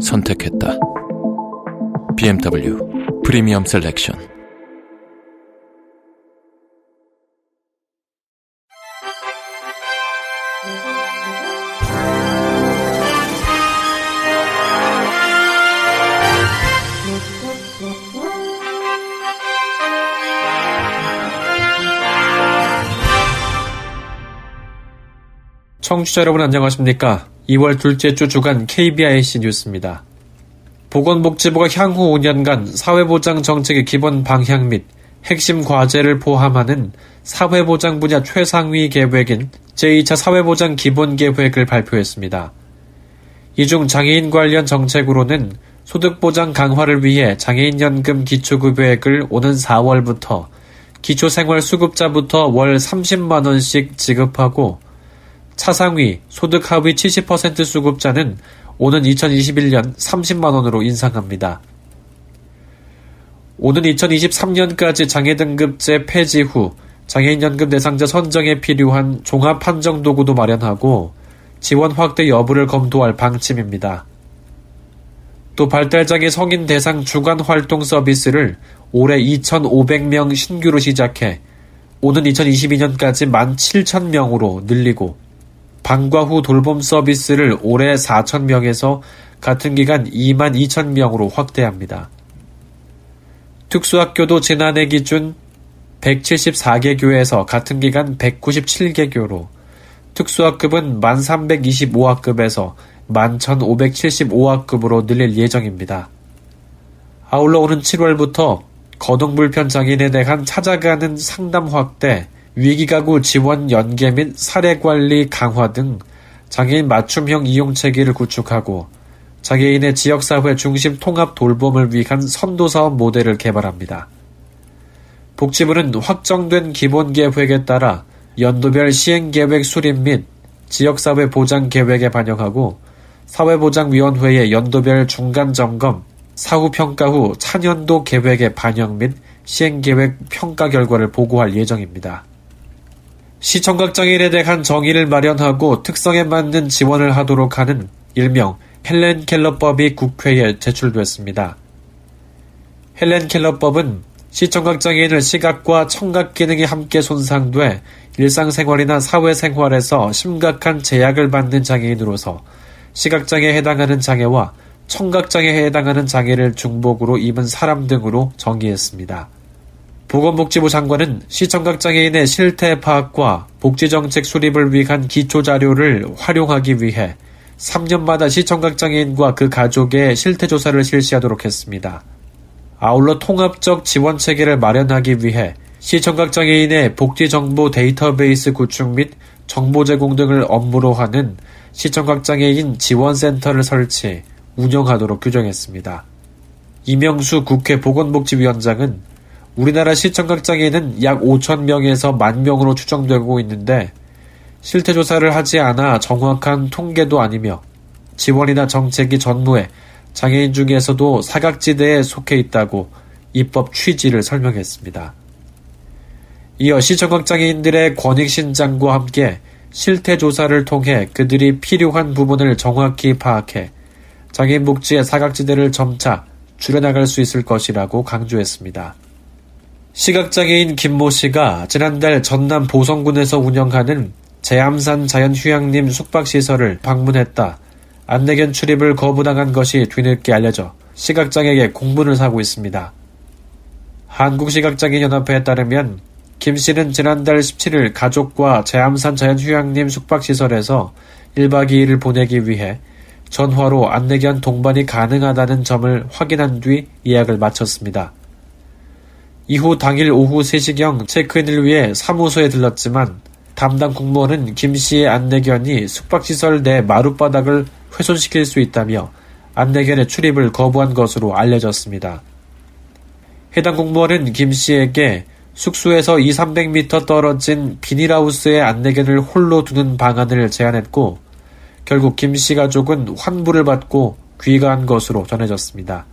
선택했다. BMW 프리미엄 셀렉션 청취자 여러분 안녕하십니까? 2월 둘째 주 주간 KBIC 뉴스입니다. 보건복지부가 향후 5년간 사회보장 정책의 기본 방향 및 핵심 과제를 포함하는 사회보장 분야 최상위 계획인 제2차 사회보장 기본 계획을 발표했습니다. 이 중 장애인 관련 정책으로는 소득보장 강화를 위해 장애인연금 기초급여액을 오는 4월부터 기초생활수급자부터 월 30만원씩 지급하고 차상위, 소득 하위 70% 수급자는 오는 2021년 30만원으로 인상합니다. 오는 2023년까지 장애등급제 폐지 후 장애인연금 대상자 선정에 필요한 종합판정도구도 마련하고 지원 확대 여부를 검토할 방침입니다. 또 발달장애 성인 대상 주간 활동 서비스를 올해 2,500명 신규로 시작해 오는 2022년까지 17,000명으로 늘리고 방과 후 돌봄 서비스를 올해 4,000명에서 같은 기간 2만 2,000명으로 확대합니다. 특수학교도 지난해 기준 174개 교에서 같은 기간 197개 교로 특수학급은 1325학급에서 11,575학급으로 늘릴 예정입니다. 아울러 오는 7월부터 거동불편 장애인에 대한 찾아가는 상담 확대, 위기가구 지원 연계 및 사례관리 강화 등 장애인 맞춤형 이용 체계를 구축하고 장애인의 지역사회 중심 통합 돌봄을 위한 선도사업 모델을 개발합니다. 복지부는 확정된 기본계획에 따라 연도별 시행계획 수립 및 지역사회 보장 계획에 반영하고 사회보장위원회의 연도별 중간점검, 사후평가 후 차년도 계획의 반영 및 시행계획 평가 결과를 보고할 예정입니다. 시청각장애인에 대한 정의를 마련하고 특성에 맞는 지원을 하도록 하는 일명 헬렌 켈러법이 국회에 제출됐습니다. 헬렌 켈러법은 시청각장애인을 시각과 청각 기능이 함께 손상돼 일상생활이나 사회생활에서 심각한 제약을 받는 장애인으로서 시각장애에 해당하는 장애와 청각장애에 해당하는 장애를 중복으로 입은 사람 등으로 정의했습니다. 보건복지부 장관은 시청각 장애인의 실태 파악과 복지정책 수립을 위한 기초자료를 활용하기 위해 3년마다 시청각 장애인과 그 가족의 실태 조사를 실시하도록 했습니다. 아울러 통합적 지원 체계를 마련하기 위해 시청각 장애인의 복지 정보 데이터베이스 구축 및 정보 제공 등을 업무로 하는 시청각 장애인 지원센터를 설치, 운영하도록 규정했습니다. 이명수 국회 보건복지위원장은 우리나라 시청각장애인은 약 5천 명에서 만명으로 추정되고 있는데 실태 조사를 하지 않아 정확한 통계도 아니며 지원이나 정책이 전무해 장애인 중에서도 사각지대에 속해 있다고 입법 취지를 설명했습니다. 이어 시청각장애인들의 권익신장과 함께 실태 조사를 통해 그들이 필요한 부분을 정확히 파악해 장애인 복지의 사각지대를 점차 줄여나갈 수 있을 것이라고 강조했습니다. 시각장애인 김모 씨가 지난달 전남 보성군에서 운영하는 제암산 자연휴양림 숙박시설을 방문했다. 안내견 출입을 거부당한 것이 뒤늦게 알려져 시각장애에 공분을 사고 있습니다. 한국시각장애인연합회에 따르면 김 씨는 지난달 17일 가족과 제암산 자연휴양림 숙박시설에서 1박 2일을 보내기 위해 전화로 안내견 동반이 가능하다는 점을 확인한 뒤 예약을 마쳤습니다. 이후 당일 오후 3시경 체크인을 위해 사무소에 들렀지만 담당 공무원은 김 씨의 안내견이 숙박시설 내 마룻바닥을 훼손시킬 수 있다며 안내견의 출입을 거부한 것으로 알려졌습니다. 해당 공무원은 김 씨에게 숙소에서 2, 300m 떨어진 비닐하우스에 안내견을 홀로 두는 방안을 제안했고 결국 김 씨 가족은 환불을 받고 귀가한 것으로 전해졌습니다.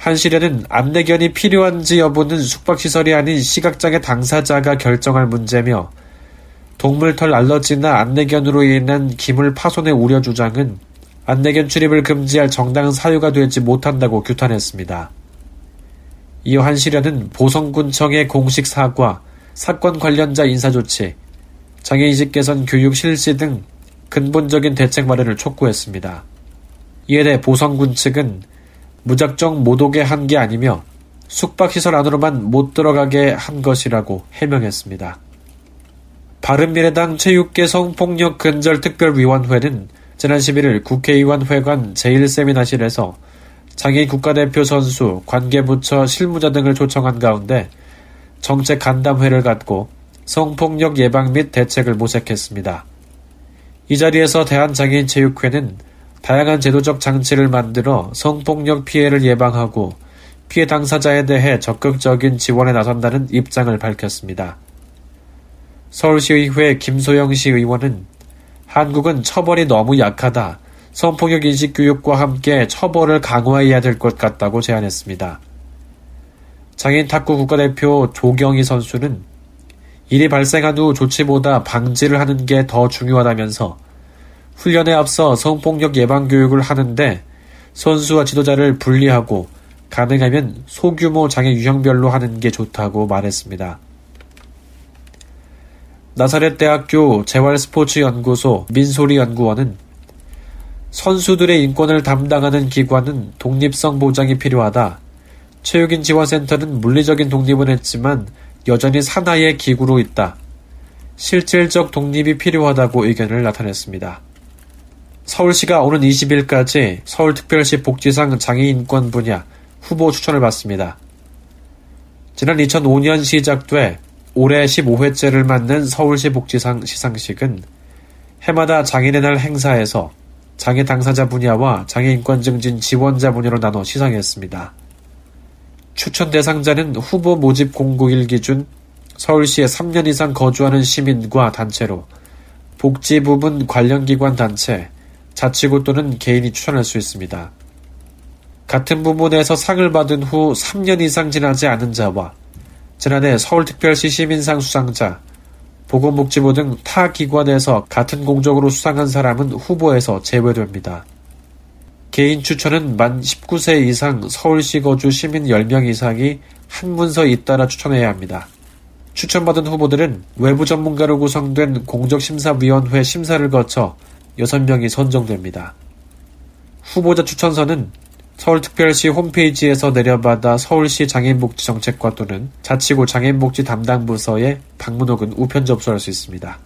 한시련은 안내견이 필요한지 여부는 숙박시설이 아닌 시각장애 당사자가 결정할 문제며 동물털 알러지나 안내견으로 인한 기물 파손의 우려 주장은 안내견 출입을 금지할 정당한 사유가 되지 못한다고 규탄했습니다. 이어 한시련은 보성군청의 공식 사과, 사건 관련자 인사조치, 장애인식 개선 교육 실시 등 근본적인 대책 마련을 촉구했습니다. 이에 대해 보성군 측은 무작정 못 오게 한 게 아니며 숙박시설 안으로만 못 들어가게 한 것이라고 해명했습니다. 바른미래당 체육계 성폭력 근절 특별위원회는 지난 11일 국회의원 회관 제1세미나실에서 장애인 국가대표 선수, 관계부처 실무자 등을 초청한 가운데 정책 간담회를 갖고 성폭력 예방 및 대책을 모색했습니다. 이 자리에서 대한장애인체육회는 다양한 제도적 장치를 만들어 성폭력 피해를 예방하고 피해 당사자에 대해 적극적인 지원에 나선다는 입장을 밝혔습니다. 서울시의회 김소영 시 의원은 한국은 처벌이 너무 약하다. 성폭력 인식 교육과 함께 처벌을 강화해야 될 것 같다고 제안했습니다. 장애인 탁구 국가대표 조경희 선수는 일이 발생한 후 조치보다 방지를 하는 게 더 중요하다면서 훈련에 앞서 성폭력 예방 교육을 하는데 선수와 지도자를 분리하고 가능하면 소규모 장애 유형별로 하는 게 좋다고 말했습니다. 나사렛 대학교 재활스포츠연구소 민소리 연구원은 선수들의 인권을 담당하는 기관은 독립성 보장이 필요하다. 체육인 지원센터는 물리적인 독립은 했지만 여전히 산하의 기구로 있다. 실질적 독립이 필요하다고 의견을 나타냈습니다. 서울시가 오는 20일까지 서울특별시 복지상 장애인권 분야 후보 추천을 받습니다. 지난 2005년 시작돼 올해 15회째를 맞는 서울시 복지상 시상식은 해마다 장애인의 날 행사에서 장애 당사자 분야와 장애인권 증진 지원자 분야로 나눠 시상했습니다. 추천 대상자는 후보 모집 공고일 기준 서울시에 3년 이상 거주하는 시민과 단체로 복지 부분 관련 기관 단체, 자치구 또는 개인이 추천할 수 있습니다. 같은 부문에서 상을 받은 후 3년 이상 지나지 않은 자와 지난해 서울특별시 시민상 수상자, 보건복지부 등 타 기관에서 같은 공적으로 수상한 사람은 후보에서 제외됩니다. 개인 추천은 만 19세 이상 서울시 거주 시민 10명 이상이 한 문서 잇따라 추천해야 합니다. 추천받은 후보들은 외부 전문가로 구성된 공적심사위원회 심사를 거쳐 6명이 선정됩니다. 후보자 추천서는 서울특별시 홈페이지에서 내려받아 서울시 장애인복지정책과 또는 자치구 장애인복지 담당부서에 방문 혹은 우편 접수할 수 있습니다.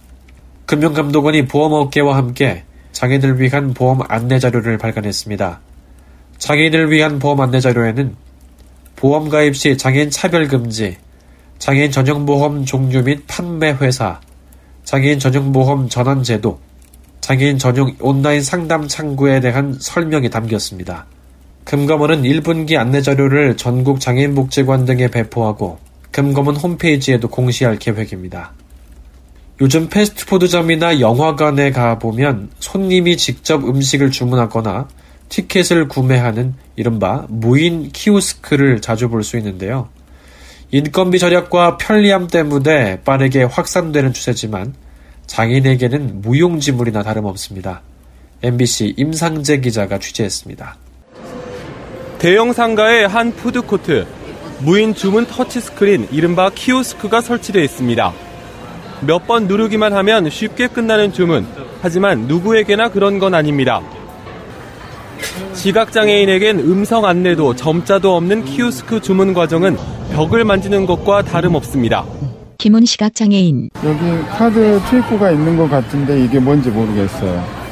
금융감독원이 보험업계와 함께 장애인을 위한 보험 안내 자료를 발간했습니다. 장애인을 위한 보험 안내 자료에는 보험 가입 시 장애인 차별 금지, 장애인 전용보험 종류 및 판매 회사, 장애인 전용보험 전환 제도, 장애인 전용 온라인 상담 창구에 대한 설명이 담겼습니다. 금감원은 1분기 안내 자료를 전국 장애인 복지관 등에 배포하고 금감원 홈페이지에도 공시할 계획입니다. 요즘 패스트푸드점이나 영화관에 가보면 손님이 직접 음식을 주문하거나 티켓을 구매하는 이른바 무인 키오스크를 자주 볼 수 있는데요. 인건비 절약과 편리함 때문에 빠르게 확산되는 추세지만 장애인에게는 무용지물이나 다름없습니다. MBC 임상재 기자가 취재했습니다. 대형 상가의 한 푸드코트, 무인 주문 터치스크린 이른바 키오스크가 설치되어 있습니다. 몇 번 누르기만 하면 쉽게 끝나는 주문. 하지만 누구에게나 그런 건 아닙니다. 시각장애인에겐 음성 안내도 점자도 없는 키오스크 주문 과정은 벽을 만지는 것과 다름없습니다. 김훈 시각장애인. 여기 카드 출입구가 있는 것 같은데 이게 뭔지 모르겠어요.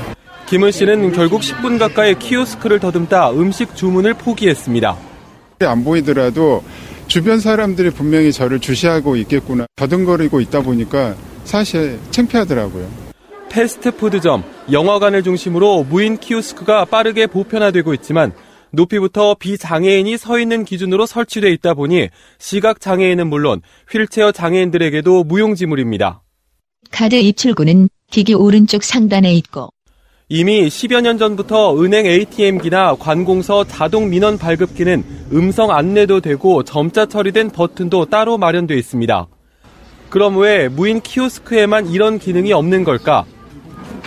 김은 씨는 결국 10분 가까이 키오스크를 더듬다 음식 주문을 포기했습니다. 안 보이더라도 주변 사람들이 분명히 저를 주시하고 있겠구나. 더듬거리고 있다 보니까 사실 창피하더라고요. 패스트푸드점, 영화관을 중심으로 무인 키오스크가 빠르게 보편화되고 있지만 높이부터 비장애인이 서 있는 기준으로 설치돼 있다 보니 시각 장애인은 물론 휠체어 장애인들에게도 무용지물입니다. 카드 입출구는 기기 오른쪽 상단에 있고 이미 10여 년 전부터 은행 ATM기나 관공서 자동 민원 발급기는 음성 안내도 되고 점자 처리된 버튼도 따로 마련되어 있습니다. 그럼 왜 무인 키오스크에만 이런 기능이 없는 걸까?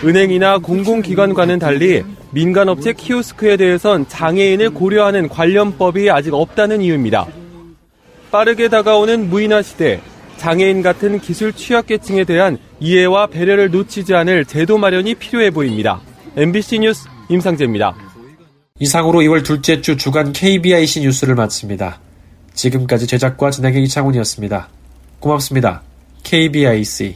은행이나 공공기관과는 달리 민간업체 키오스크에 대해선 장애인을 고려하는 관련법이 아직 없다는 이유입니다. 빠르게 다가오는 무인화 시대, 장애인 같은 기술 취약계층에 대한 이해와 배려를 놓치지 않을 제도 마련이 필요해 보입니다. MBC 뉴스 임상재입니다. 이상으로 2월 둘째 주 주간 KBIC 뉴스를 마칩니다. 지금까지 제작과 진행의 이창훈이었습니다. 고맙습니다. KBIC